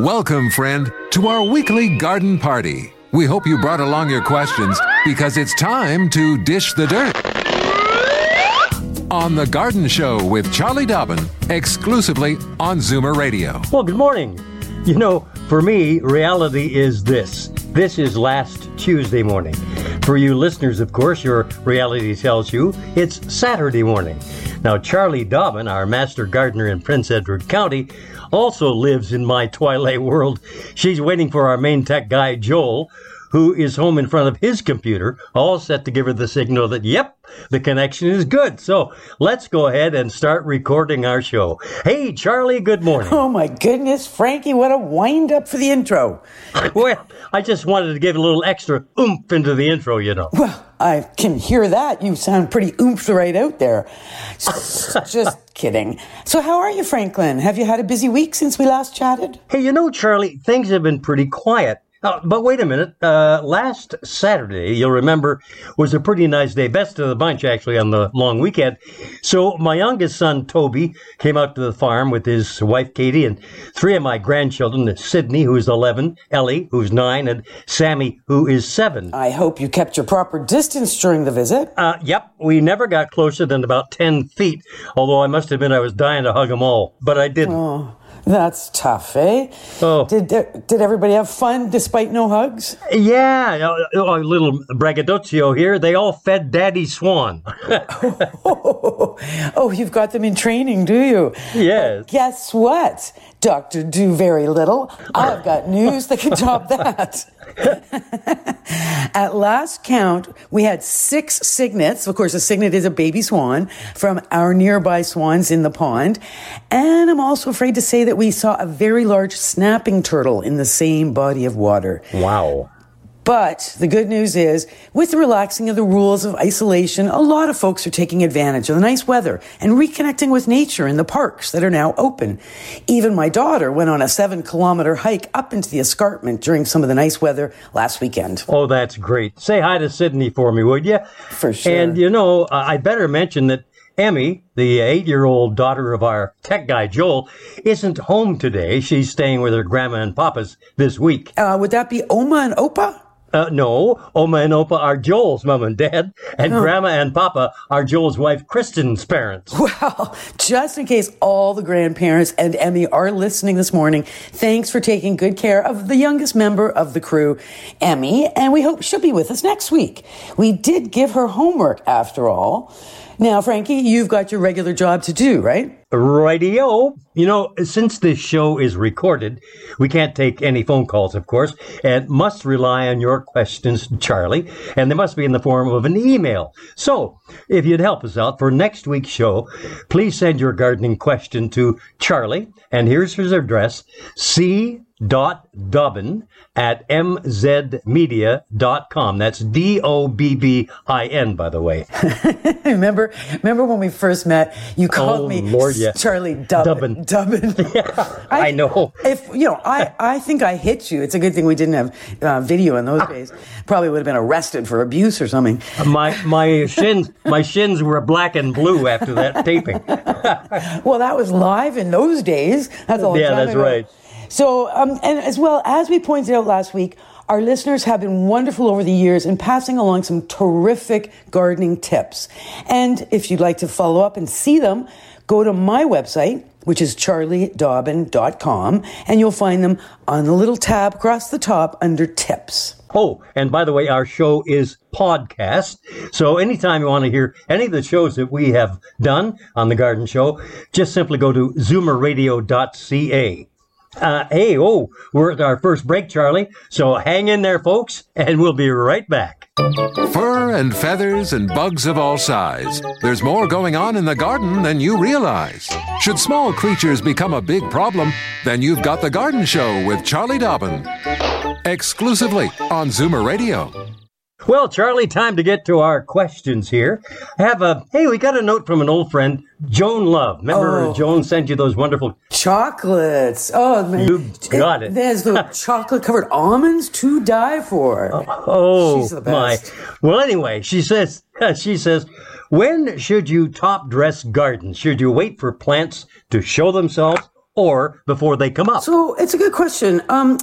Welcome, friend, to our weekly garden party. We hope you brought along your questions because it's time to dish the dirt. On The Garden Show with Charlie Dobbin, exclusively on Zoomer Radio. Well, good morning. You know, for me, reality is this. This is last Tuesday morning. For you listeners, of course, your reality tells you it's Saturday morning. Now, Charlie Dobbin, our master gardener in Prince Edward County, also lives in my twilight world. She's waiting for our main tech guy, Joel, who is home in front of his computer, all set to give her the signal that, yep, the connection is good. So let's go ahead and start recording our show. Hey, Charlie, good morning. Oh my goodness, Frankie, what a wind up for the intro. well, I just wanted to give a little extra oomph into the intro, you know. Well, I can hear that. You sound pretty oomph right out there. Just kidding. So, how are you, Franklin? Have you had a busy week since we last chatted? Hey, you know, Charlie, things have been pretty quiet. Uh, but wait a minute. Uh, last Saturday, you'll remember, was a pretty nice day. Best of the bunch, actually, on the long weekend. So my youngest son, Toby, came out to the farm with his wife, Katie, and three of my grandchildren, Sydney, who's 11, Ellie, who's 9, and Sammy, who is 7. I hope you kept your proper distance during the visit. Uh, yep. We never got closer than about 10 feet, although I must admit I was dying to hug them all, but I didn't. Oh. That's tough, eh? Oh. Did did everybody have fun despite no hugs? Yeah, a, a little braggadocio here. They all fed Daddy Swan. oh, oh, you've got them in training, do you? Yes. Well, guess what? Doctor Do Very Little. I've got news that can top that. At last count, we had six cygnets. Of course, a cygnet is a baby swan from our nearby swans in the pond. And I'm also afraid to say that we saw a very large snapping turtle in the same body of water. Wow. But the good news is, with the relaxing of the rules of isolation, a lot of folks are taking advantage of the nice weather and reconnecting with nature in the parks that are now open. Even my daughter went on a seven kilometer hike up into the escarpment during some of the nice weather last weekend. Oh, that's great. Say hi to Sydney for me, would you? For sure. And you know, I better mention that Emmy, the eight year old daughter of our tech guy Joel, isn't home today. She's staying with her grandma and papa's this week. Uh, would that be Oma and Opa? Uh, no, Oma and Opa are Joel's mom and dad, and oh. Grandma and Papa are Joel's wife Kristen's parents. Well, just in case all the grandparents and Emmy are listening this morning, thanks for taking good care of the youngest member of the crew, Emmy, and we hope she'll be with us next week. We did give her homework after all. Now, Frankie, you've got your regular job to do, right? Radio. You know, since this show is recorded, we can't take any phone calls, of course, and must rely on your questions, Charlie, and they must be in the form of an email. So, if you'd help us out for next week's show, please send your gardening question to Charlie, and here's his address, C dot Dobbin at mzmedia.com. That's D O B B I N, by the way. remember, remember when we first met, you called oh, me Lord, yeah. Charlie Dubbin. Dubbin. yeah, I, I, know. If, you know, I, I think I hit you. It's a good thing we didn't have uh, video in those days. Probably would have been arrested for abuse or something. My, my shins, my shins were black and blue after that taping. well, that was live in those days. That's all. Yeah, that's ago. right. So, um, and as well, as we pointed out last week, our listeners have been wonderful over the years in passing along some terrific gardening tips. And if you'd like to follow up and see them, go to my website, which is charliedobbin.com, and you'll find them on the little tab across the top under tips. Oh, and by the way, our show is podcast. So anytime you want to hear any of the shows that we have done on the Garden Show, just simply go to zoomerradio.ca. Uh, hey, oh, we're at our first break, Charlie. So hang in there, folks, and we'll be right back. Fur and feathers and bugs of all size. There's more going on in the garden than you realize. Should small creatures become a big problem, then you've got The Garden Show with Charlie Dobbin. Exclusively on Zoomer Radio. Well, Charlie, time to get to our questions here. I have a hey, we got a note from an old friend, Joan Love. Remember, Oh. Joan sent you those wonderful. Chocolates. Oh, man. You got it. There's the chocolate covered almonds to die for. Oh She's the my! best. Well, anyway, she says she says, when should you top dress gardens? Should you wait for plants to show themselves, or before they come up? So it's a good question. Um,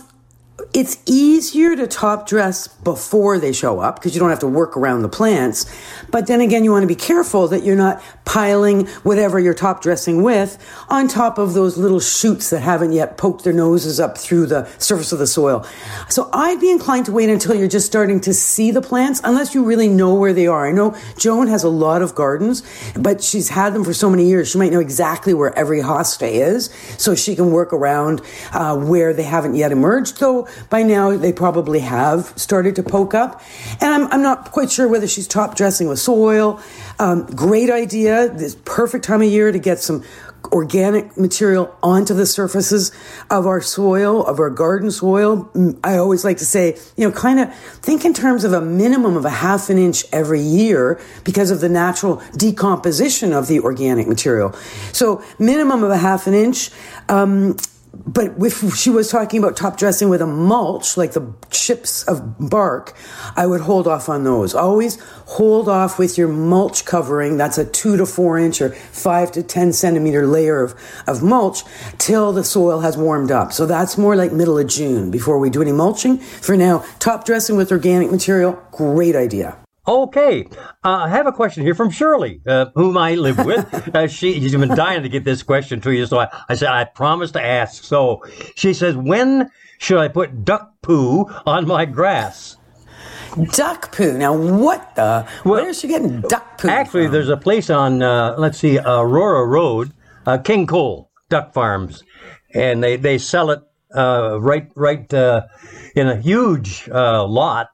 it's easier to top dress before they show up because you don't have to work around the plants. But then again, you want to be careful that you're not piling whatever you're top dressing with on top of those little shoots that haven't yet poked their noses up through the surface of the soil. So I'd be inclined to wait until you're just starting to see the plants, unless you really know where they are. I know Joan has a lot of gardens, but she's had them for so many years. She might know exactly where every hosta is, so she can work around uh, where they haven't yet emerged. Though by now they probably have started to poke up, and I'm, I'm not quite sure whether she's top dressing with soil. Um, great idea. This perfect time of year to get some organic material onto the surfaces of our soil, of our garden soil. Mm, I always like to say, you know, kind of think in terms of a minimum of a half an inch every year because of the natural decomposition of the organic material. So minimum of a half an inch. Um, but if she was talking about top dressing with a mulch, like the chips of bark, I would hold off on those. Always hold off with your mulch covering. That's a two to four inch or five to 10 centimeter layer of, of mulch till the soil has warmed up. So that's more like middle of June before we do any mulching. For now, top dressing with organic material, great idea. Okay, uh, I have a question here from Shirley, uh, whom I live with. uh, she, she's been dying to get this question to you, so I, I said I promised to ask. So she says, when should I put duck poo on my grass? Duck poo. Now, what the? Well, Where is she getting duck poo? Actually, from? there's a place on, uh, let's see, Aurora Road, uh, King Cole Duck Farms, and they, they sell it uh, right right uh, in a huge uh, lot.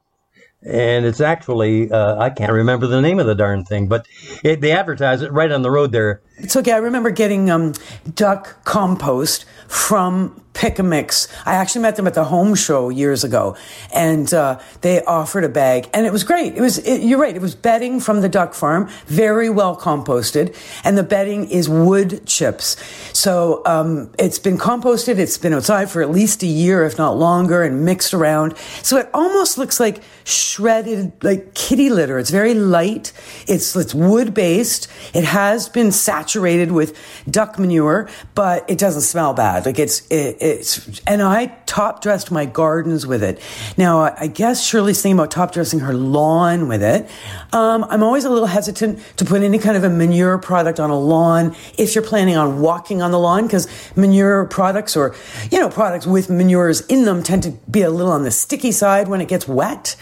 And it's actually, uh, I can't remember the name of the darn thing, but it, they advertise it right on the road there. It's okay. I remember getting um, duck compost from Pick a Mix. I actually met them at the home show years ago, and uh, they offered a bag, and it was great. It was it, you're right. It was bedding from the duck farm, very well composted, and the bedding is wood chips. So um, it's been composted. It's been outside for at least a year, if not longer, and mixed around. So it almost looks like shredded like kitty litter. It's very light. It's it's wood based. It has been saturated with duck manure, but it doesn't smell bad. Like it's it, it's and I top dressed my gardens with it. Now I guess Shirley's thinking about top dressing her lawn with it. Um, I'm always a little hesitant to put any kind of a manure product on a lawn if you're planning on walking on the lawn because manure products or you know products with manures in them tend to be a little on the sticky side when it gets wet.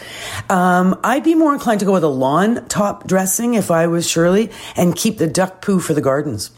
Um, I'd be more inclined to go with a lawn top dressing if I was Shirley and keep the duck poo for the gardens.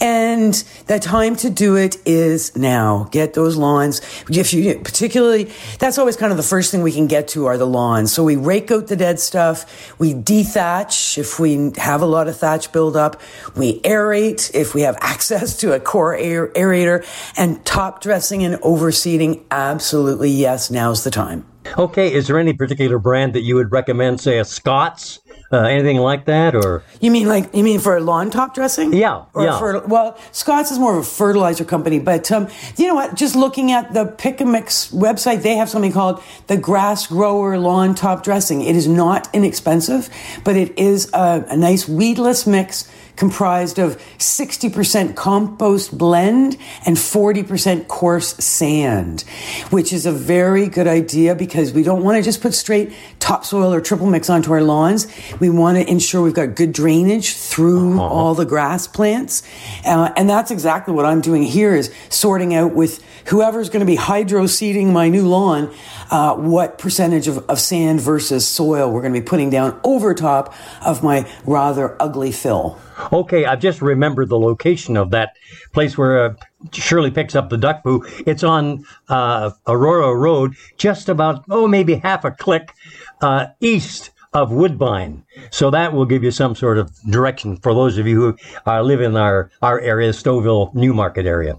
And the time to do it is now. Get those lawns. If you particularly, that's always kind of the first thing we can get to are the lawns. So we rake out the dead stuff. We dethatch if we have a lot of thatch buildup. We aerate if we have access to a core aer- aerator. And top dressing and overseeding, absolutely yes. Now's the time. Okay, is there any particular brand that you would recommend, say a Scott's, uh, anything like that, or You mean like you mean for lawn top dressing? Yeah, Or yeah. For, well, Scott's is more of a fertilizer company, but um, you know what? Just looking at the Pick a Mix website, they have something called the Grass Grower Lawn Top Dressing. It is not inexpensive, but it is a, a nice weedless mix comprised of 60% compost blend and 40% coarse sand, which is a very good idea because we don't want to just put straight topsoil or triple mix onto our lawns. We want to ensure we've got good drainage through all the grass plants. Uh, and that's exactly what I'm doing here is sorting out with whoever's going to be hydro seeding my new lawn, uh, what percentage of, of sand versus soil we're going to be putting down over top of my rather ugly fill. Okay, I've just remembered the location of that place where uh, Shirley picks up the duck poo. It's on uh, Aurora Road, just about, oh, maybe half a click uh, east of Woodbine. So that will give you some sort of direction for those of you who uh, live in our, our area, Stouffville, Newmarket area.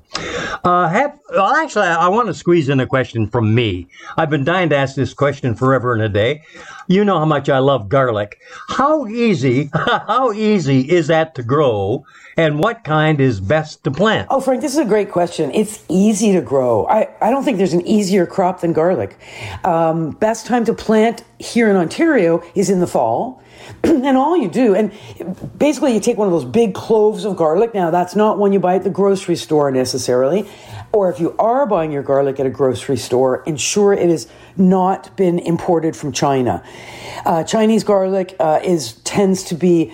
Uh, have, well, actually, I want to squeeze in a question from me. I've been dying to ask this question forever and a day. You know how much I love garlic. How easy, how easy is that to grow? And what kind is best to plant? Oh, Frank, this is a great question. It's easy to grow. I, I don't think there's an easier crop than garlic. Um, best time to plant here in Ontario is in the fall. and all you do, and basically you take one of those big cloves of garlic. Now, that's not one you buy at the grocery store necessarily. Or if you are buying your garlic at a grocery store, ensure it has not been imported from China. Uh, Chinese garlic uh, is tends to be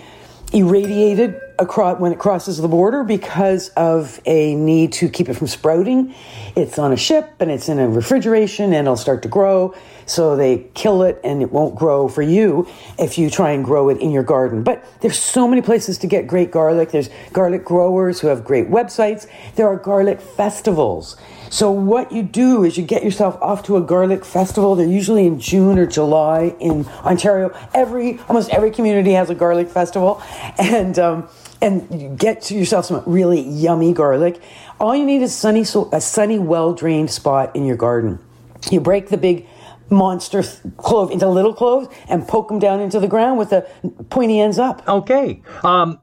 irradiated across, when it crosses the border because of a need to keep it from sprouting. It's on a ship and it's in a refrigeration and it'll start to grow. So they kill it and it won't grow for you if you try and grow it in your garden. But there's so many places to get great garlic. There's garlic growers who have great websites. There are garlic festivals. So what you do is you get yourself off to a garlic festival. They're usually in June or July in Ontario. Every almost every community has a garlic festival, and um, and you get to yourself some really yummy garlic. All you need is sunny, a sunny, well drained spot in your garden. You break the big monster clove into little cloves and poke them down into the ground with the pointy ends up. Okay. Um,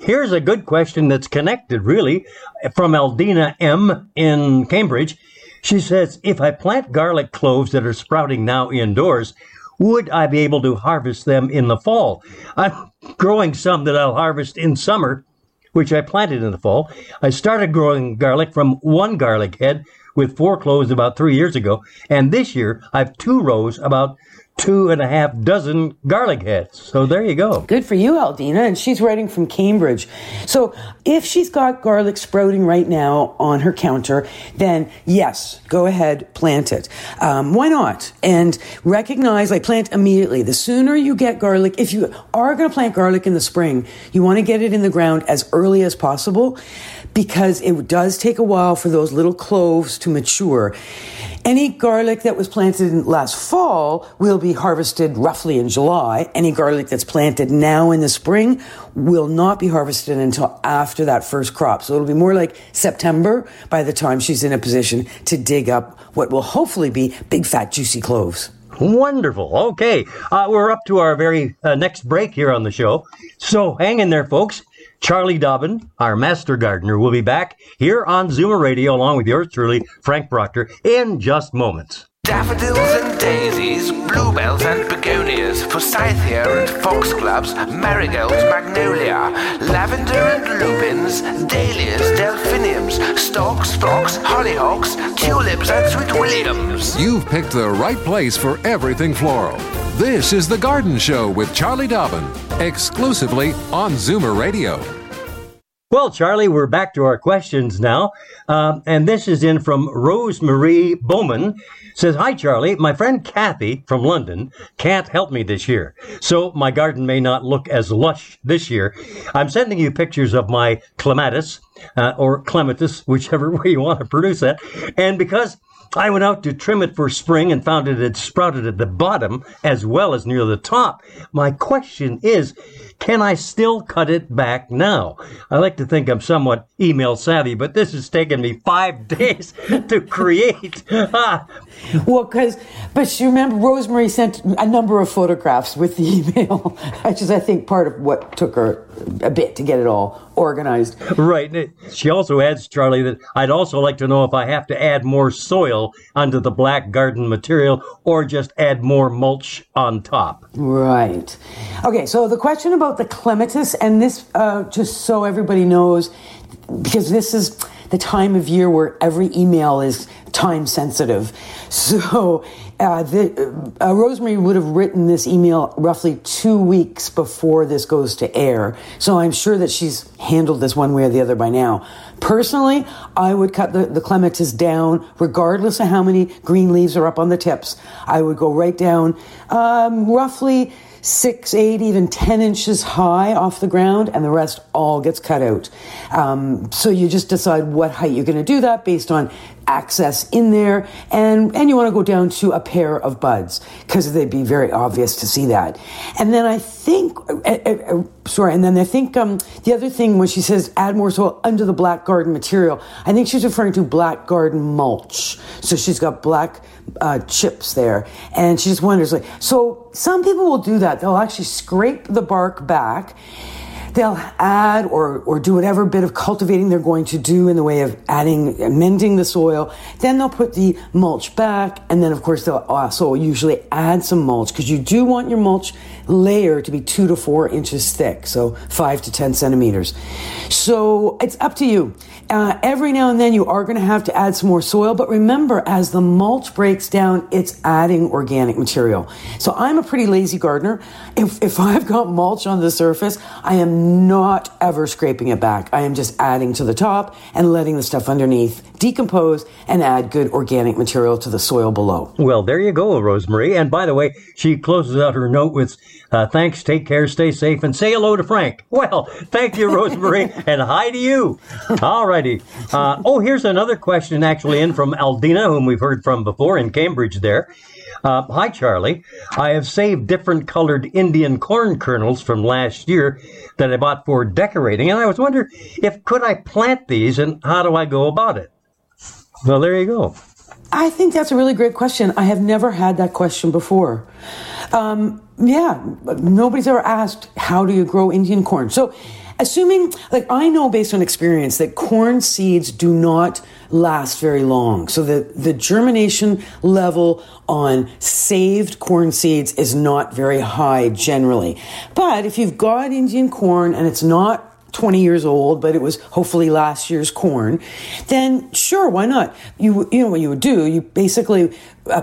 Here's a good question that's connected, really, from Aldina M. in Cambridge. She says, If I plant garlic cloves that are sprouting now indoors, would I be able to harvest them in the fall? I'm growing some that I'll harvest in summer, which I planted in the fall. I started growing garlic from one garlic head with four cloves about three years ago, and this year I've two rows about two and a half dozen garlic heads. So there you go. Good for you, Aldina. And she's writing from Cambridge. So if she's got garlic sprouting right now on her counter, then yes, go ahead, plant it. Um, why not? And recognize, like, plant immediately. The sooner you get garlic, if you are going to plant garlic in the spring, you want to get it in the ground as early as possible because it does take a while for those little cloves to mature. Any garlic that was planted last fall will be harvested roughly in July. Any garlic that's planted now in the spring will not be harvested until after that first crop. So it'll be more like September by the time she's in a position to dig up what will hopefully be big, fat, juicy cloves. Wonderful. Okay, uh, we're up to our very uh, next break here on the show. So hang in there, folks. Charlie Dobbin, our master gardener, will be back here on Zoomer Radio along with yours truly, Frank Proctor, in just moments. Daffodils and daisies, bluebells and begonias, forsythia and foxgloves, marigolds, magnolia, lavender and lupins, dahlias, delphiniums, stocks, phlox, hollyhocks, tulips and sweet williams. You've picked the right place for everything floral. This is The Garden Show with Charlie Dobbin, exclusively on Zoomer Radio. Well, Charlie, we're back to our questions now. Uh, and this is in from Rosemarie Bowman. Says, Hi, Charlie. My friend Kathy from London can't help me this year. So my garden may not look as lush this year. I'm sending you pictures of my clematis, uh, or clematis, whichever way you want to produce that. And because I went out to trim it for spring and found it had sprouted at the bottom as well as near the top. My question is, can I still cut it back now? I like to think I'm somewhat email savvy, but this has taken me five days to create. Ah. well, because, but you remember Rosemary sent a number of photographs with the email, which is, I think, part of what took her a bit to get it all organized. Right. She also adds, Charlie, that I'd also like to know if I have to add more soil onto the black garden material or just add more mulch on top. Right. Okay, so the question about the clematis, and this, uh, just so everybody knows, because this is the time of year where every email is time sensitive. So uh, the, uh, Rosemarie would have written this email roughly two weeks before this goes to air. So I'm sure that she's handled this one way or the other by now. Personally, I would cut the, the clematis down regardless of how many green leaves are up on the tips. I would go right down um, roughly six, eight, even 10 inches high off the ground, and the rest all gets cut out. Um, so you just decide what height you're going to do that based on access in there and and you want to go down to a pair of buds because they'd be very obvious to see that. And then i think uh, uh, uh, sorry and then i think um, the other thing when she says add more soil under the black garden material i think she's referring to black garden mulch. So she's got black uh, chips there and she just wonders like so some people will do that. They'll actually scrape the bark back they'll add or, or do whatever bit of cultivating they're going to do in the way of adding, amending the soil. Then they'll put the mulch back. And then, of course, they'll also usually add some mulch because you do want your mulch layer to be two to four inches thick. So five to 10 centimeters. So it's up to you. Uh, every now and then you are going to have to add some more soil, but remember, as the mulch breaks down, it's adding organic material. So I'm a pretty lazy gardener. If, if I've got mulch on the surface, I am not ever scraping it back. I am just adding to the top and letting the stuff underneath decompose and add good organic material to the soil below. Well, there you go, Rosemary. And by the way, she closes out her note with uh, thanks, take care, stay safe, and say hello to Frank. Well, thank you, Rosemary, and hi to you. All righty. Uh, oh, here's another question actually in from Aldina, whom we've heard from before in Cambridge there. Uh, hi, Charlie. I have saved different colored Indian corn kernels from last year that I bought for decorating, and I was wondering if could I plant these and how do I go about it? Well, there you go. I think that's a really great question. I have never had that question before. Um, yeah, nobody's ever asked, how do you grow Indian corn? So, assuming, like, I know based on experience that corn seeds do not last very long. So, the, the germination level on saved corn seeds is not very high generally. But if you've got Indian corn and it's not 20 years old, but it was hopefully last year's corn, then sure, why not? You, you know what you would do? You basically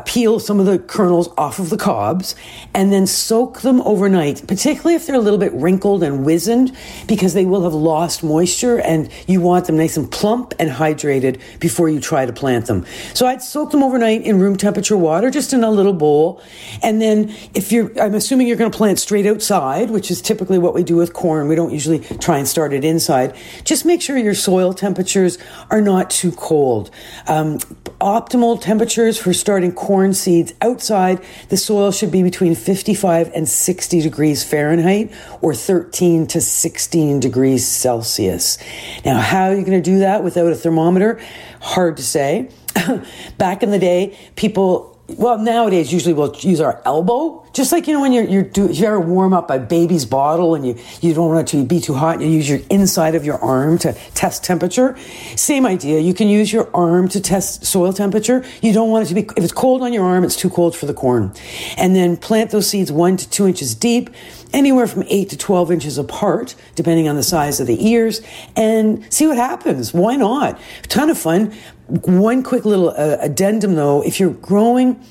peel some of the kernels off of the cobs and then soak them overnight, particularly if they're a little bit wrinkled and wizened, because they will have lost moisture and you want them nice and plump and hydrated before you try to plant them. So I'd soak them overnight in room temperature water, just in a little bowl. And then if you're, I'm assuming you're going to plant straight outside, which is typically what we do with corn. We don't usually try and start it inside. Just make sure your soil temperatures are not too cold. Um, optimal temperatures for starting corn seeds outside, the soil should be between 55 and 60 degrees Fahrenheit or 13 to 16 degrees Celsius. Now, how are you going to do that without a thermometer? Hard to say. Back in the day, people well, nowadays usually we'll use our elbow, just like you know when you're you're do, you ever warm up a baby's bottle and you you don't want it to be too hot, you use your inside of your arm to test temperature. Same idea. You can use your arm to test soil temperature. You don't want it to be if it's cold on your arm, it's too cold for the corn. And then plant those seeds one to two inches deep, anywhere from eight to twelve inches apart, depending on the size of the ears, and see what happens. Why not? A ton of fun. One quick little uh, addendum though, if you're growing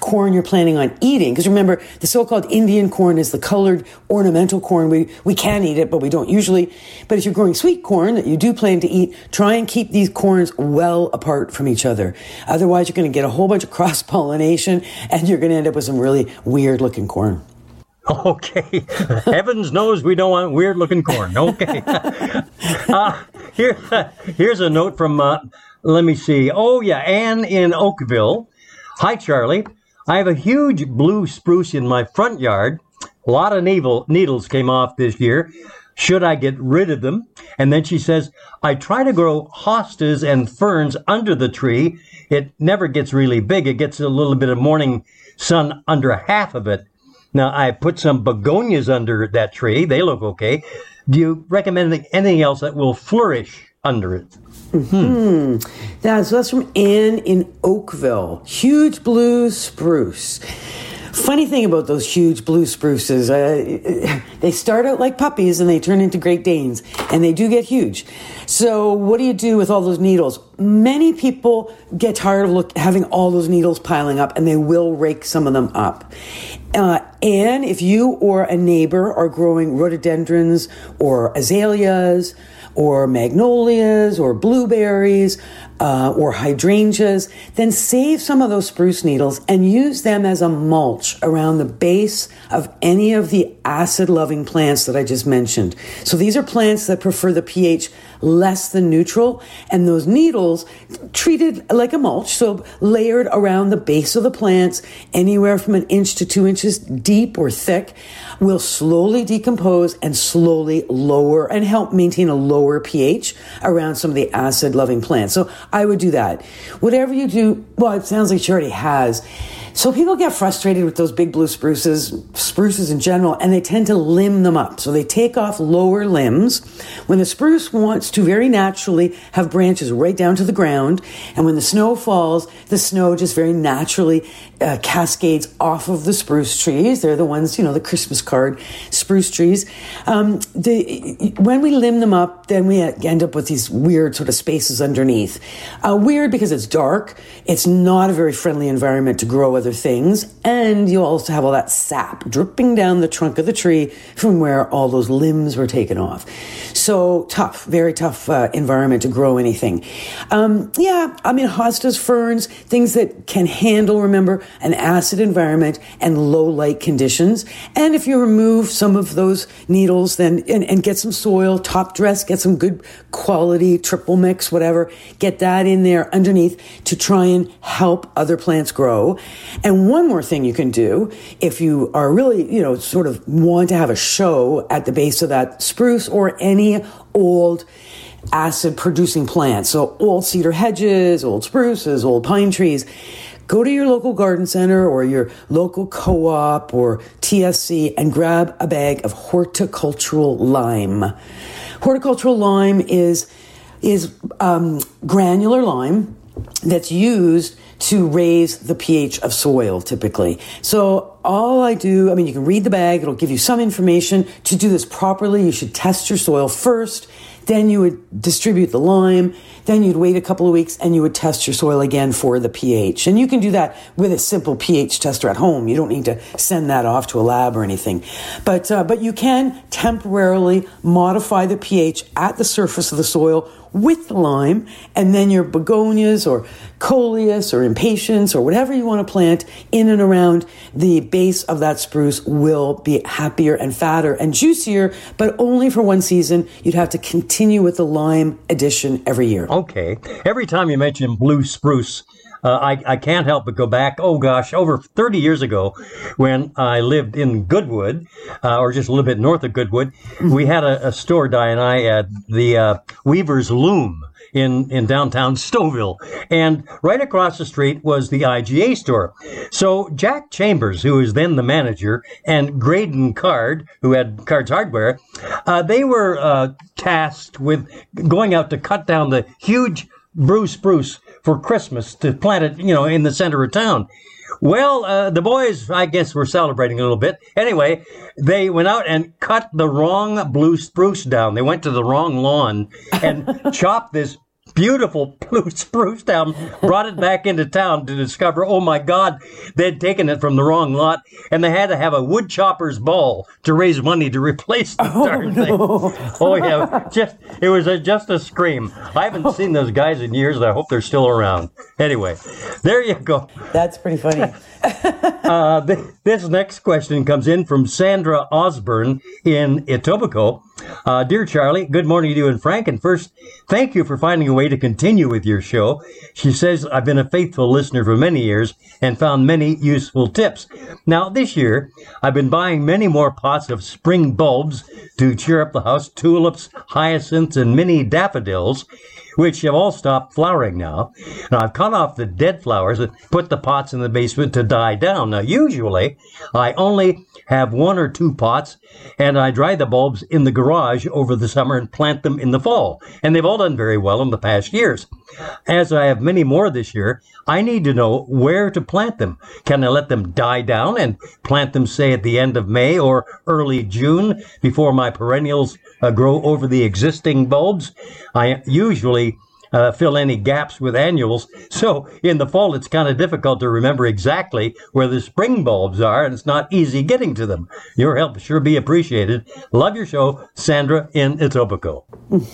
corn you're planning on eating, because remember, the so-called Indian corn is the colored ornamental corn. We, we can eat it, but we don't usually. But if you're growing sweet corn that you do plan to eat, try and keep these corns well apart from each other. Otherwise, you're going to get a whole bunch of cross-pollination and you're going to end up with some really weird looking corn. Okay. Heavens knows we don't want weird looking corn. Okay. uh, here, here's a note from uh, let me see. Oh, yeah, Anne in Oakville. Hi, Charlie. I have a huge blue spruce in my front yard. A lot of needle, needles came off this year. Should I get rid of them? And then she says, I try to grow hostas and ferns under the tree. It never gets really big. It gets a little bit of morning sun under half of it. Now, I put some begonias under that tree. They look okay. Do you recommend anything else that will flourish under it? Hmm. That's, that's from Anne in Oakville. Huge blue spruce. Funny thing about those huge blue spruces, uh, they start out like puppies and they turn into Great Danes, and they do get huge. So, what do you do with all those needles? Many people get tired of look, having all those needles piling up, and they will rake some of them up. Uh, and if you or a neighbor are growing rhododendrons or azaleas, or magnolias or blueberries. uh, or hydrangeas, then save some of those spruce needles and use them as a mulch around the base of any of the acid loving plants that I just mentioned. So these are plants that prefer the pH less than neutral, and those needles treated like a mulch, so layered around the base of the plants, anywhere from an inch to two inches deep or thick, will slowly decompose and slowly lower and help maintain a lower pH around some of the acid loving plants. So I would do that. Whatever you do, well, it sounds like she already has. So people get frustrated with those big blue spruces, spruces in general, and they tend to limb them up. So they take off lower limbs. When the spruce wants to very naturally have branches right down to the ground, and when the snow falls, the snow just very naturally uh, cascades off of the spruce trees. They're the ones, you know, the Christmas card spruce trees. Um, when we limb them up, then we end up with these weird sort of spaces underneath. Uh, weird because it's dark. It's not a very friendly environment to grow other things. And you also have all that sap dripping down the trunk of the tree from where all those limbs were taken off. So tough, very tough uh, environment to grow anything. Um, yeah, I mean, hostas, ferns, things that can handle, remember, an acid environment and low light conditions. And if you remove some of those needles, then and, and get some soil, top dress, get some good quality triple mix, whatever, get that in there underneath to try and help other plants grow. And one more thing you can do if you are really, you know, sort of want to have a show at the base of that spruce or any old acid producing plants. So old cedar hedges, old spruces, old pine trees. Go to your local garden center or your local co-op or TSC and grab a bag of horticultural lime. Horticultural lime is is um, granular lime that's used to raise the pH of soil typically. So all I do, I mean, you can read the bag, it'll give you some information. To do this properly, you should test your soil first. Then you would distribute the lime. Then you'd wait a couple of weeks and you would test your soil again for the pH. And you can do that with a simple pH tester at home. You don't need to send that off to a lab or anything. But, uh, but you can temporarily modify the pH at the surface of the soil with lime, and then your begonias or coleus or impatiens or whatever you want to plant in and around the base of that spruce will be happier and fatter and juicier, but only for one season. You'd have to continue with the lime addition every year. Okay. Every time you mention blue spruce, uh, I, I can't help but go back, oh gosh, over 30 years ago when I lived in Goodwood, uh, or just a little bit north of Goodwood. We had a, a store, Di and I, at the uh, Weaver's Loom in, in downtown Stouffville. And right across the street was the IGA store. So Jack Chambers, who was then the manager, and Graydon Card, who had Card's Hardware, uh, they were uh, tasked with going out to cut down the huge Bruce spruce for Christmas to plant it, you know, in the center of town. Well, uh, the boys, I guess, were celebrating a little bit. Anyway, they went out and cut the wrong blue spruce down. They went to the wrong lawn and chopped this beautiful blue spruce down, brought it back into town to discover, oh my God, they'd taken it from the wrong lot, and they had to have a wood chopper's ball to raise money to replace the Oh, darn no. thing. Oh yeah, just it was a, just a scream. I haven't seen those guys in years. I hope they're still around. Anyway, there you go. That's pretty funny. Uh, th- this next question comes in from Sandra Osborne in Etobicoke. Uh, Dear Charlie, good morning to you and Frank. And first, thank you for finding a way to continue with your show. She says, I've been a faithful listener for many years and found many useful tips. Now, this year, I've been buying many more pots of spring bulbs to cheer up the house tulips, hyacinths, and mini daffodils which have all stopped flowering now. And I've cut off the dead flowers and put the pots in the basement to die down. Now, usually, I only have one or two pots, and I dry the bulbs in the garage over the summer and plant them in the fall. And they've all done very well in the past years. As I have many more this year, I need to know where to plant them. Can I let them die down and plant them, say, at the end of May or early June before my perennials uh, grow over the existing bulbs? I usually uh, fill any gaps with annuals. So in the fall, it's kind of difficult to remember exactly where the spring bulbs are, and it's not easy getting to them. Your help sure be appreciated. Love your show, Sandra in Etobicoke.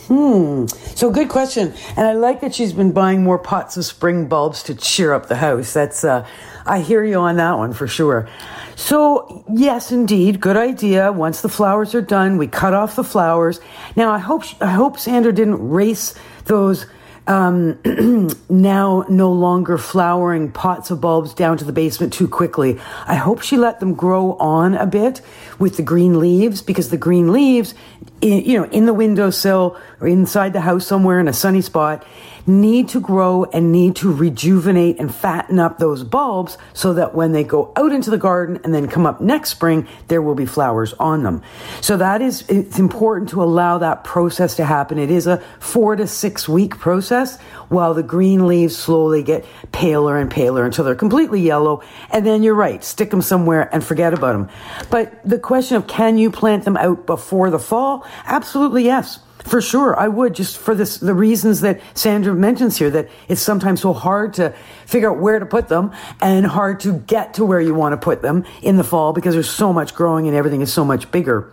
Hmm. So good question, and I like that she's been buying more pots of spring bulbs to cheer up the house. That's uh, I hear you on that one for sure. So, yes, indeed, good idea. Once the flowers are done, we cut off the flowers. Now, I hope I hope Sandra didn't race those um, now no longer flowering pots of bulbs down to the basement too quickly. I hope she let them grow on a bit with the green leaves because the green leaves, you know, in the windowsill or inside the house somewhere in a sunny spot, need to grow and need to rejuvenate and fatten up those bulbs so that when they go out into the garden and then come up next spring, there will be flowers on them. So that is, it's important to allow that process to happen. It is a four to six week process while the green leaves slowly get paler and paler until they're completely yellow. And then you're right, stick them somewhere and forget about them. But the question of can you plant them out before the fall? Absolutely yes. For sure, I would just for this the reasons that Sandra mentions here that it's sometimes so hard to figure out where to put them and hard to get to where you want to put them in the fall because there's so much growing and everything is so much bigger.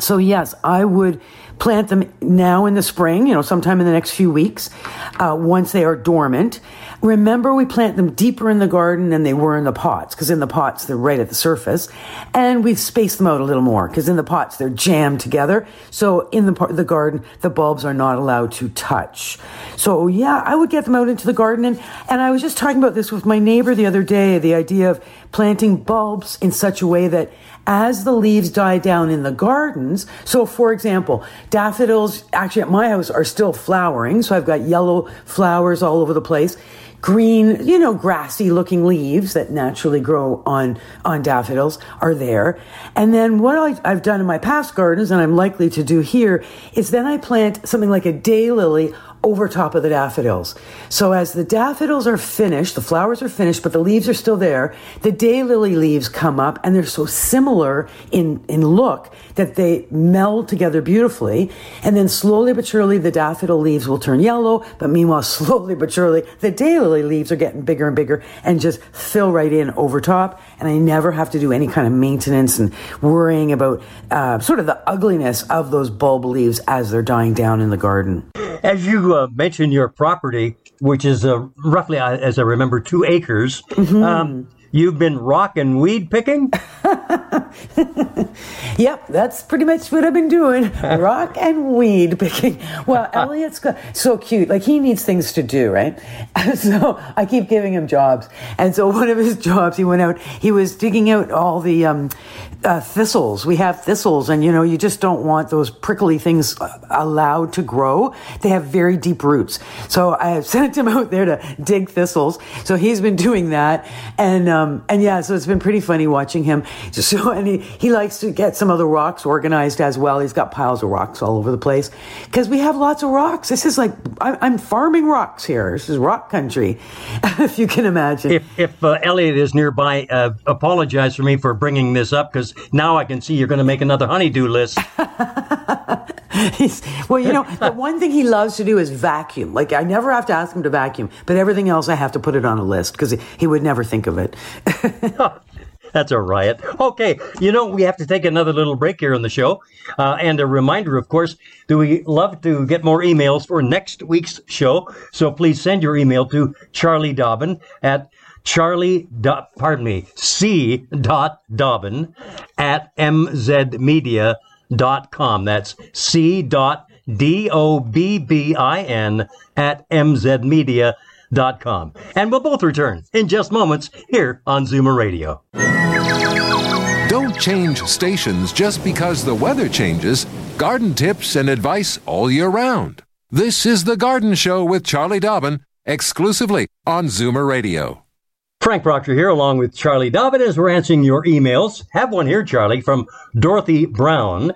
So yes, I would plant them now in the spring, you know, sometime in the next few weeks, uh, once they are dormant. Remember, we plant them deeper in the garden than they were in the pots, because in the pots they're right at the surface, and we've spaced them out a little more, because in the pots they're jammed together. So in the the garden, the bulbs are not allowed to touch. So yeah, I would get them out into the garden, and and I was just talking about this with my neighbor the other day, the idea of planting bulbs in such a way that as the leaves die down in the gardens, so for example, daffodils actually at my house are still flowering, so I've got yellow flowers all over the place. Green, you know, grassy looking leaves that naturally grow on, on daffodils are there. And then what I've done in my past gardens and I'm likely to do here is then I plant something like a daylily over top of the daffodils. So as the daffodils are finished, the flowers are finished, but the leaves are still there, the daylily leaves come up and they're so similar in, in look that they meld together beautifully. And then slowly but surely the daffodil leaves will turn yellow, but meanwhile, slowly but surely the daylily leaves are getting bigger and bigger and just fill right in over top. And I never have to do any kind of maintenance and worrying about uh, sort of the ugliness of those bulb leaves as they're dying down in the garden. As you uh, mentioned, your property, which is uh, roughly, uh, as I remember, two acres. Mm-hmm. Um, You've been rock and weed picking? yep, that's pretty much what I've been doing. rock and weed picking. Well, Elliot's so cute. Like he needs things to do, right? so I keep giving him jobs. And so one of his jobs, he went out, he was digging out all the um, uh, thistles. We have thistles, and you know, you just don't want those prickly things allowed to grow. They have very deep roots. So I sent him out there to dig thistles. So he's been doing that. And, um, and yeah, so it's been pretty funny watching him. So, and he, he likes to get some of the rocks organized as well. He's got piles of rocks all over the place because we have lots of rocks. This is like, I, am farming rocks here. This is rock country, if you can imagine. If, if uh, Elliot is nearby, uh, apologize for me for bringing this up because now I can see you're going to make another honeydew list. well, you know, the one thing he loves to do is vacuum. Like, I never have to ask him to vacuum, but everything else I have to put it on a list because he would never think of it. That's a riot. Okay, you know, we have to take another little break here on the show. Uh, and a reminder, of course, do we love to get more emails for next week's show? So please send your email to Charlie Dobbin at Charlie, dot, pardon me, C. Dot Dobbin at mzmedia.com. That's C. Dot D O B B I N at mzmedia.com com. And we'll both return in just moments here on Zoomer Radio. Don't change stations just because the weather changes. Garden tips and advice all year round. This is The Garden Show with Charlie Dobbin, exclusively on Zoomer Radio. Frank Proctor here, along with Charlie David, as we're answering your emails. Have one here, Charlie, from Dorothy Brown.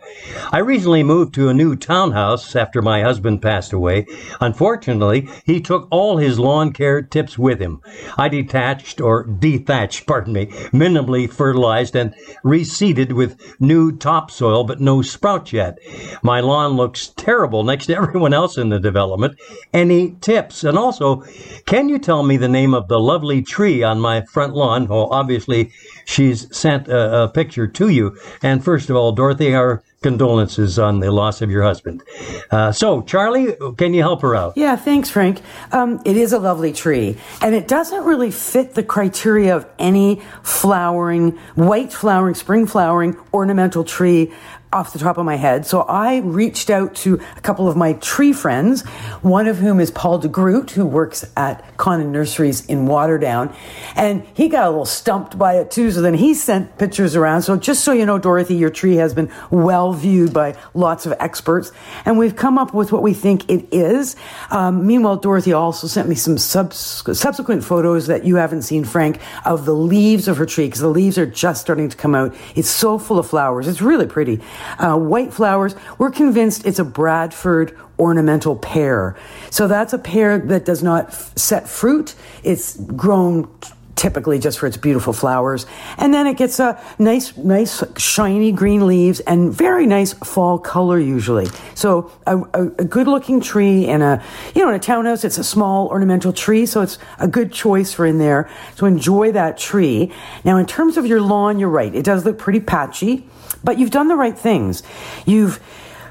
I recently moved to a new townhouse after my husband passed away. Unfortunately, he took all his lawn care tips with him. I detached or dethatched, pardon me, minimally fertilized and reseeded with new topsoil, but no sprouts yet. My lawn looks terrible next to everyone else in the development. Any tips? And also, can you tell me the name of the lovely tree on my front lawn? Well, obviously, she's sent a, a picture to you. And first of all, Dorothy, our condolences on the loss of your husband. Uh, so, Charlie, can you help her out? Yeah, thanks, Frank. Um, it is a lovely tree, and it doesn't really fit the criteria of any flowering, white flowering, spring flowering, ornamental tree off the top of my head. So I reached out to a couple of my tree friends, one of whom is Paul de Groot, who works at Connon Nurseries in Waterdown. And he got a little stumped by it too. So then he sent pictures around. So just so you know, Dorothy, your tree has been well viewed by lots of experts. And we've come up with what we think it is. Um, meanwhile, Dorothy also sent me some subs- subsequent photos that you haven't seen, Frank, of the leaves of her tree because the leaves are just starting to come out. It's so full of flowers. It's really pretty uh, white flowers. We're convinced it's a Bradford ornamental pear. So that's a pear that does not f- set fruit. It's grown typically just for its beautiful flowers. And then it gets a nice, nice shiny green leaves and very nice fall color usually. So a, a, a, good looking tree in a, you know, in a townhouse, it's a small ornamental tree. So it's a good choice for in there. So enjoy that tree. Now, in terms of your lawn, you're right. It does look pretty patchy. But you've done the right things. You've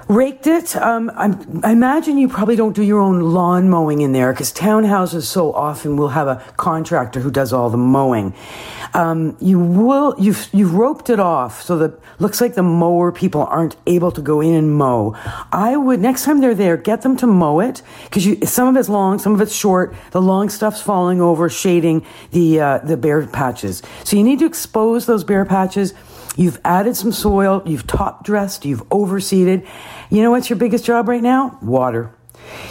raked it. Um, i imagine you probably don't do your own lawn mowing in there because townhouses so often will have a contractor who does all the mowing. Um, you will you've you've roped it off so that looks like the mower people aren't able to go in and mow. I would next time they're there, get them to mow it because some of it's long, some of it's short. The long stuff's falling over, shading the uh, the bare patches. So you need to expose those bare patches You've added some soil, you've top dressed, you've overseeded. You know what's your biggest job right now? Water.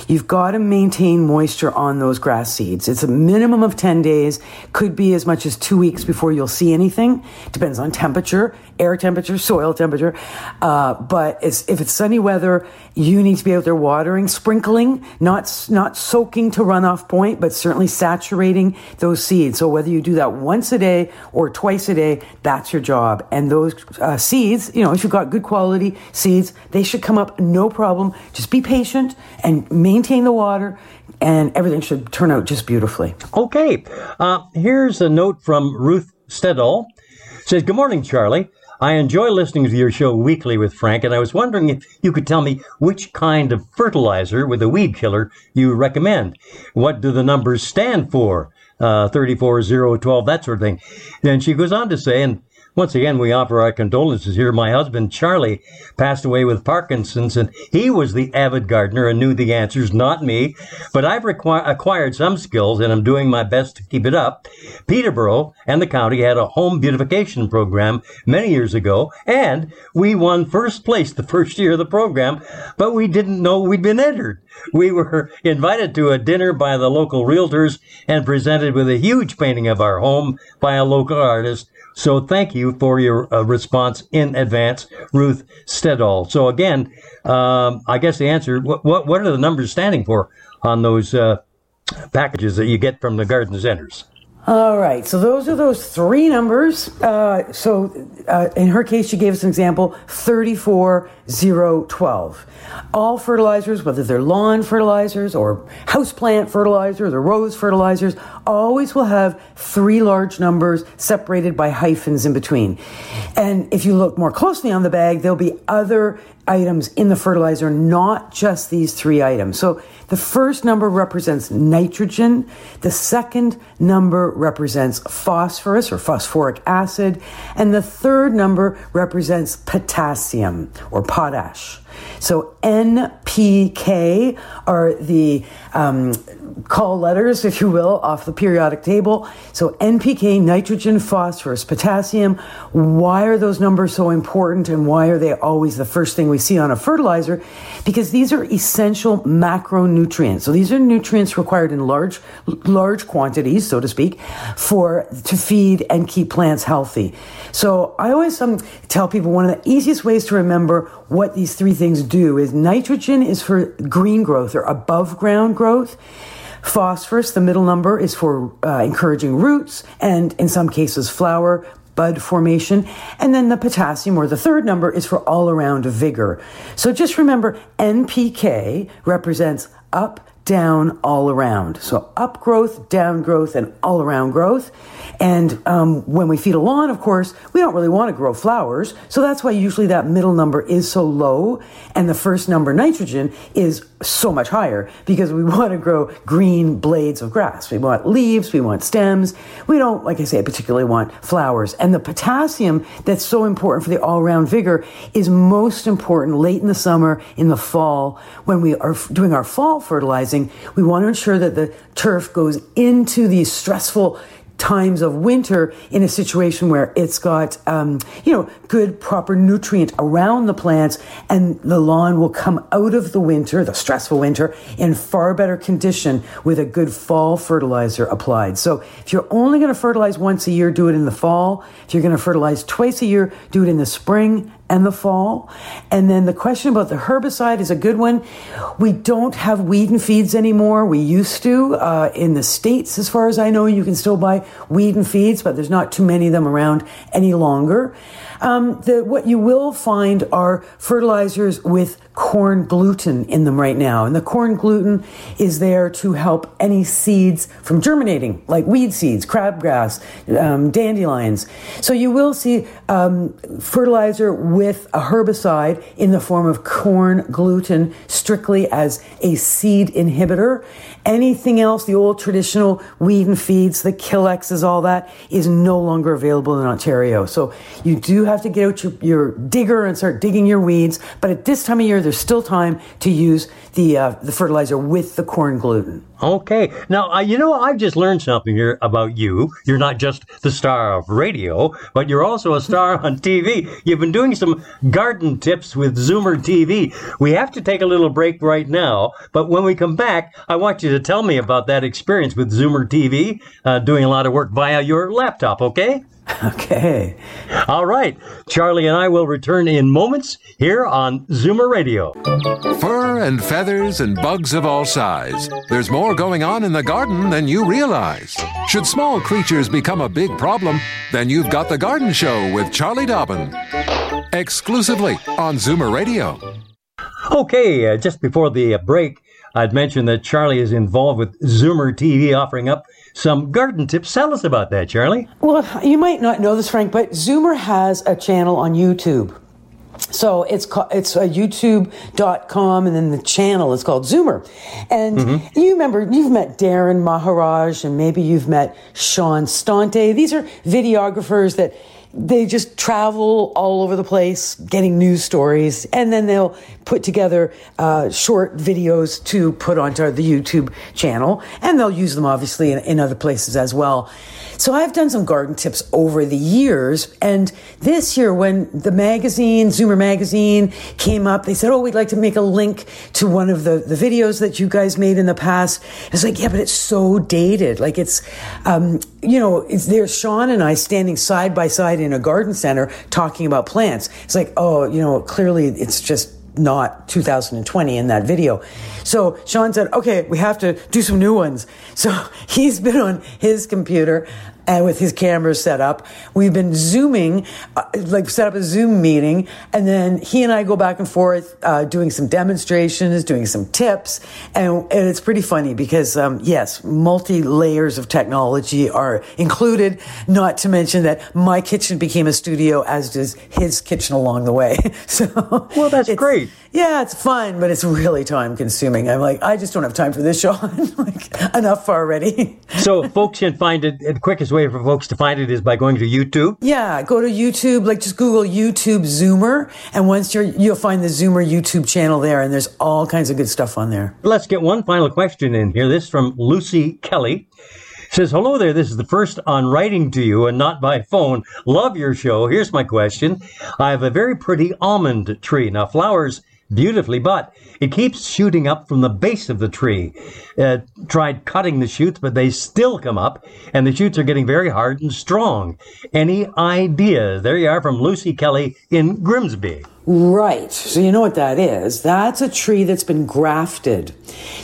You've got to maintain moisture on those grass seeds. It's a minimum of 10 days, could be as much as two weeks before you'll see anything. Depends on temperature, air temperature, soil temperature. Uh, but it's, if it's sunny weather, you need to be out there watering, sprinkling, not, not soaking to runoff point, but certainly saturating those seeds. So whether you do that once a day or twice a day, that's your job. And those uh, seeds, you know, if you've got good quality seeds, they should come up no problem. Just be patient and maintain the water, and everything should turn out just beautifully. Okay. Uh, here's a note from Ruth Stedall. says, Good morning, Charlie. I enjoy listening to your show weekly with Frank, and I was wondering if you could tell me which kind of fertilizer with a weed killer you recommend. What do the numbers stand for? Uh, 34, 12, that sort of thing. Then she goes on to say, and once again, we offer our condolences here. My husband, Charlie, passed away with Parkinson's, and he was the avid gardener and knew the answers, not me. But I've requ- acquired some skills, and I'm doing my best to keep it up. Peterborough and the county had a home beautification program many years ago, and we won first place the first year of the program, but we didn't know we'd been entered. We were invited to a dinner by the local realtors and presented with a huge painting of our home by a local artist so thank you for your uh, response in advance, Ruth Stedall. So again, um, I guess the answer, what, what, what are the numbers standing for on those uh, packages that you get from the garden centers? All right, so those are those three numbers. Uh, so uh, in her case, she gave us an example 34012. All fertilizers, whether they're lawn fertilizers or houseplant fertilizers or rose fertilizers, always will have three large numbers separated by hyphens in between. And if you look more closely on the bag, there'll be other items in the fertilizer, not just these three items. So the first number represents nitrogen. The second number represents phosphorus or phosphoric acid. And the third number represents potassium or potash. So NPK are the um, call letters, if you will, off the periodic table. So NPK, nitrogen, phosphorus, potassium. Why are those numbers so important and why are they always the first thing we see on a fertilizer? Because these are essential macronutrients. So these are nutrients required in large, large quantities, so to speak, for to feed and keep plants healthy. So I always um, tell people one of the easiest ways to remember what these three things do is nitrogen is for green growth or above ground growth. Phosphorus, the middle number, is for uh, encouraging roots and in some cases flower bud formation. And then the potassium, or the third number, is for all around vigor. So just remember NPK represents up, down, all around. So up growth, down growth, and all around growth. And um, when we feed a lawn, of course, we don't really want to grow flowers. So that's why usually that middle number is so low and the first number, nitrogen, is so much higher because we want to grow green blades of grass. We want leaves, we want stems. We don't, like I say, particularly want flowers. And the potassium that's so important for the all round vigor is most important late in the summer, in the fall, when we are doing our fall fertilizing. We want to ensure that the turf goes into these stressful times of winter in a situation where it's got, um, you know, good, proper nutrient around the plants and the lawn will come out of the winter, the stressful winter, in far better condition with a good fall fertilizer applied. So if you're only going to fertilize once a year, do it in the fall. If you're going to fertilize twice a year, do it in the spring and the fall. And then the question about the herbicide is a good one. We don't have weed and feeds anymore. We used to. Uh, in the States, as far as I know, you can still buy weed and feeds, but there's not too many of them around any longer. Um, the, what you will find are fertilizers with corn gluten in them right now. And the corn gluten is there to help any seeds from germinating, like weed seeds, crabgrass, um, dandelions. So you will see um, fertilizer with a herbicide in the form of corn gluten strictly as a seed inhibitor. Anything else, the old traditional weed and feeds, the Killexes, all that, is no longer available in Ontario. So you do have to get out your, your digger and start digging your weeds. But at this time of year, there's still time to use the uh, the fertilizer with the corn gluten. Okay. Now, uh, you know, I've just learned something here about you. You're not just the star of radio, but you're also a star on TV. You've been doing some garden tips with Zoomer TV. We have to take a little break right now, but when we come back, I want you to tell me about that experience with Zoomer TV, uh, doing a lot of work via your laptop, okay? Okay. All right. Charlie and I will return in moments here on Zoomer Radio. Fur and feathers and bugs of all size. There's more going on in the garden than you realize. Should small creatures become a big problem, then you've got The Garden Show with Charlie Dobbin. Exclusively on Zoomer Radio. Okay, uh, just before the uh, break, I'd mentioned that Charlie is involved with Zoomer TV offering up some garden tips. Tell us about that, Charlie. Well, you might not know this, Frank, but Zoomer has a channel on YouTube. So it's it's a uh, YouTube.com, and then the channel is called Zoomer. And mm-hmm. you remember you've met Darren Maharaj, and maybe you've met Sean Stante. These are videographers that they just travel all over the place getting news stories and then they'll put together uh, short videos to put onto the youtube channel and they'll use them obviously in, in other places as well so I've done some garden tips over the years. And this year, when the magazine, Zoomer magazine, came up, they said, Oh, we'd like to make a link to one of the, the videos that you guys made in the past. I was like, Yeah, but it's so dated. Like it's, um, you know, it's there's Sean and I standing side by side in a garden center talking about plants. It's like, oh, you know, clearly it's just not 2020 in that video. So Sean said, okay, we have to do some new ones. So he's been on his computer and with his camera set up. We've been zooming, uh, like set up a Zoom meeting, and then he and I go back and forth uh, doing some demonstrations, doing some tips, and, and it's pretty funny because um, yes, multi layers of technology are included. Not to mention that my kitchen became a studio, as does his kitchen along the way. so well, that's great. Yeah, it's fun, but it's really time consuming. I'm like, I just don't have time for this, Sean. like, enough already. so folks can find it the quickest way for folks to find it is by going to YouTube. Yeah, go to YouTube, like just Google YouTube Zoomer, and once you're, you'll find the Zoomer YouTube channel there, and there's all kinds of good stuff on there. Let's get one final question in here. This from Lucy Kelly says, Hello there. This is the first on writing to you and not by phone. Love your show. Here's my question. I have a very pretty almond tree. Now, flowers beautifully, but it keeps shooting up from the base of the tree. Uh, tried cutting the shoots, but they still come up, and the shoots are getting very hard and strong. Any ideas? There you are from Lucy Kelly in Grimsby. Right. So you know what that is. That's a tree that's been grafted.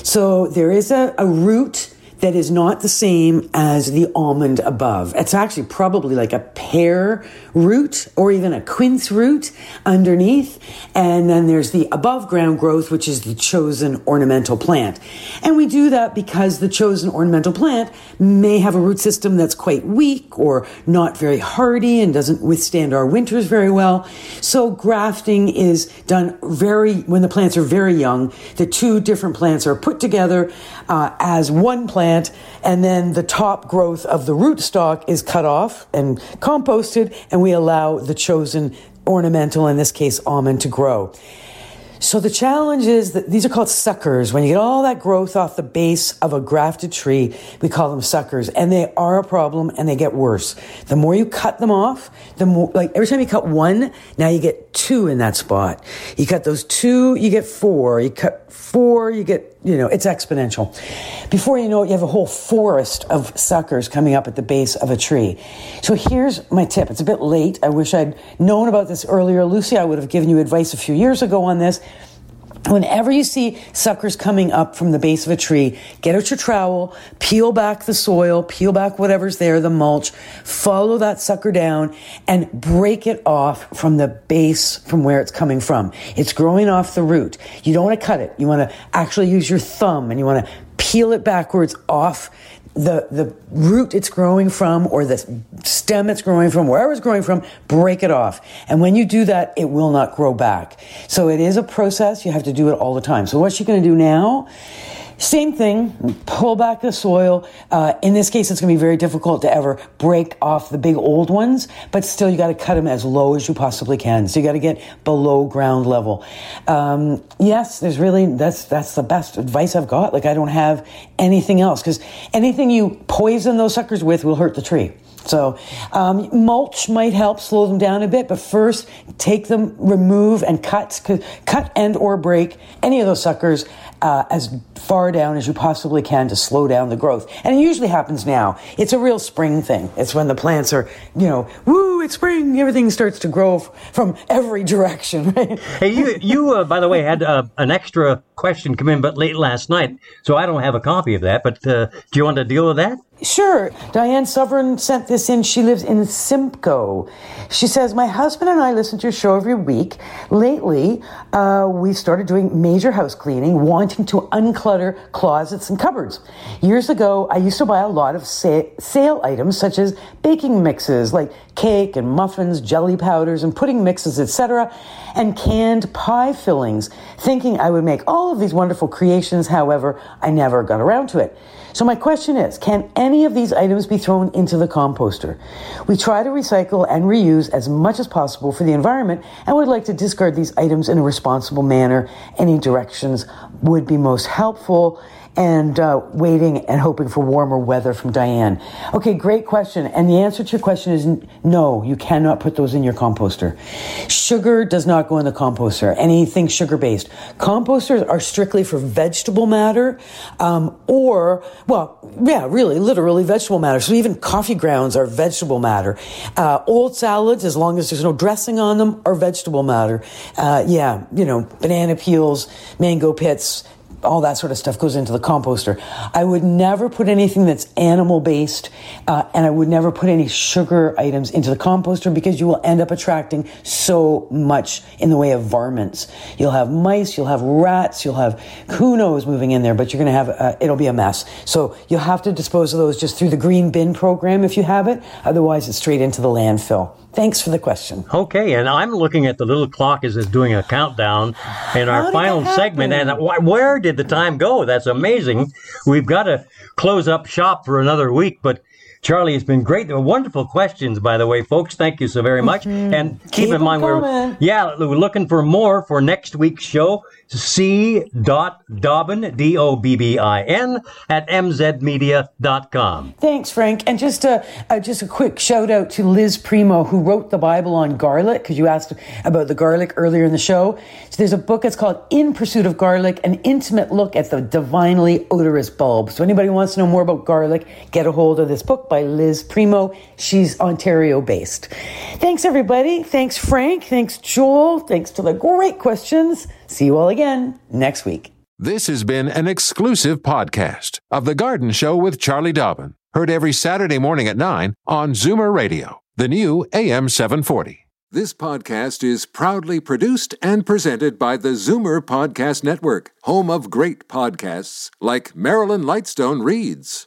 So there is a, a root that is not the same as the almond above. It's actually probably like a pear root or even a quince root underneath. And then there's the above ground growth, which is the chosen ornamental plant. And we do that because the chosen ornamental plant may have a root system that's quite weak or not very hardy and doesn't withstand our winters very well. So grafting is done very, when the plants are very young, the two different plants are put together uh, as one plant plant, and then the top growth of the rootstock is cut off and composted, and we allow the chosen ornamental, in this case, almond, to grow. So the challenge is that these are called suckers. When you get all that growth off the base of a grafted tree, we call them suckers. And they are a problem and they get worse. The more you cut them off, the more, like every time you cut one, now you get two in that spot. You cut those two, you get four. You cut four, you get, you know, it's exponential. Before you know it, you have a whole forest of suckers coming up at the base of a tree. So here's my tip. It's a bit late. I wish I'd known about this earlier. Lucy, I would have given you advice a few years ago on this. Whenever you see suckers coming up from the base of a tree, get out your trowel, peel back the soil, peel back whatever's there, the mulch, follow that sucker down and break it off from the base from where it's coming from. It's growing off the root. You don't want to cut it. You want to actually use your thumb and you want to peel it backwards off the the root it's growing from or the stem it's growing from wherever it's growing from break it off. And when you do that it will not grow back. So it is a process. You have to do it all the time. So what you're going to do now same thing, pull back the soil. Uh, in this case, it's going to be very difficult to ever break off the big old ones, but still you got to cut them as low as you possibly can. So you got to get below ground level. Um, yes, there's really, that's, that's the best advice I've got. Like I don't have anything else because anything you poison those suckers with will hurt the tree. So um, mulch might help slow them down a bit, but first take them, remove and cut, cut and or break any of those suckers uh, as far down as you possibly can to slow down the growth. And it usually happens now. It's a real spring thing. It's when the plants are, you know, woo, it's spring. Everything starts to grow f- from every direction. Right? hey, you, you uh, by the way, had uh, an extra question come in, but late last night, so I don't have a copy of that. But uh, do you want to deal with that? Sure. Diane Sovereign sent this in. She lives in Simcoe. She says, My husband and I listen to your show every week. Lately, uh, we started doing major house cleaning, wanting to unclutter closets and cupboards. Years ago, I used to buy a lot of sa- sale items such as baking mixes like cake and muffins, jelly powders, and pudding mixes, etc., and canned pie fillings, thinking I would make all of these wonderful creations. However, I never got around to it. So my question is, can any of these items be thrown into the composter? We try to recycle and reuse as much as possible for the environment and would like to discard these items in a responsible manner. Any directions would be most helpful and uh, waiting and hoping for warmer weather from Diane. Okay, great question. And the answer to your question is no, you cannot put those in your composter. Sugar does not go in the composter, anything sugar based. Composters are strictly for vegetable matter um, or, well, yeah, really, literally vegetable matter. So even coffee grounds are vegetable matter. Uh, old salads, as long as there's no dressing on them, are vegetable matter. Uh, yeah, you know, banana peels, mango pits, all that sort of stuff goes into the composter. I would never put anything that's animal based, uh, and I would never put any sugar items into the composter because you will end up attracting so much in the way of varmints. You'll have mice, you'll have rats, you'll have who knows moving in there, but you're going to have uh, it'll be a mess. So you'll have to dispose of those just through the green bin program if you have it. Otherwise, it's straight into the landfill. Thanks for the question. Okay, and I'm looking at the little clock as it's doing a countdown in our final segment, and where did the time go? That's amazing. We've got to close up shop for another week, but Charlie, it's been great. Wonderful questions, by the way, folks. Thank you so very much. Mm-hmm. And keep, Keep in mind, we're yeah, we're looking for more for next week's show. C. Dobbin, D O B B I N, at mzmedia.com. Thanks, Frank. And just a, uh, just a quick shout out to Liz Primeau, who wrote the Bible on garlic, because you asked about the garlic earlier in the show. So there's a book that's called In Pursuit of Garlic, an intimate look at the divinely odorous bulb. So anybody who wants to know more about garlic, get a hold of this book by Liz Primeau. She's Ontario based. Thanks, everybody. Thanks, Frank. Thanks, Joel. Thanks to the great questions. See you all again next week. This has been an exclusive podcast of The Garden Show with Charlie Dobbin. Heard every Saturday morning at 9 on Zoomer Radio, the new AM 740. This podcast is proudly produced and presented by the Zoomer Podcast Network, home of great podcasts like Marilyn Lightstone Reads,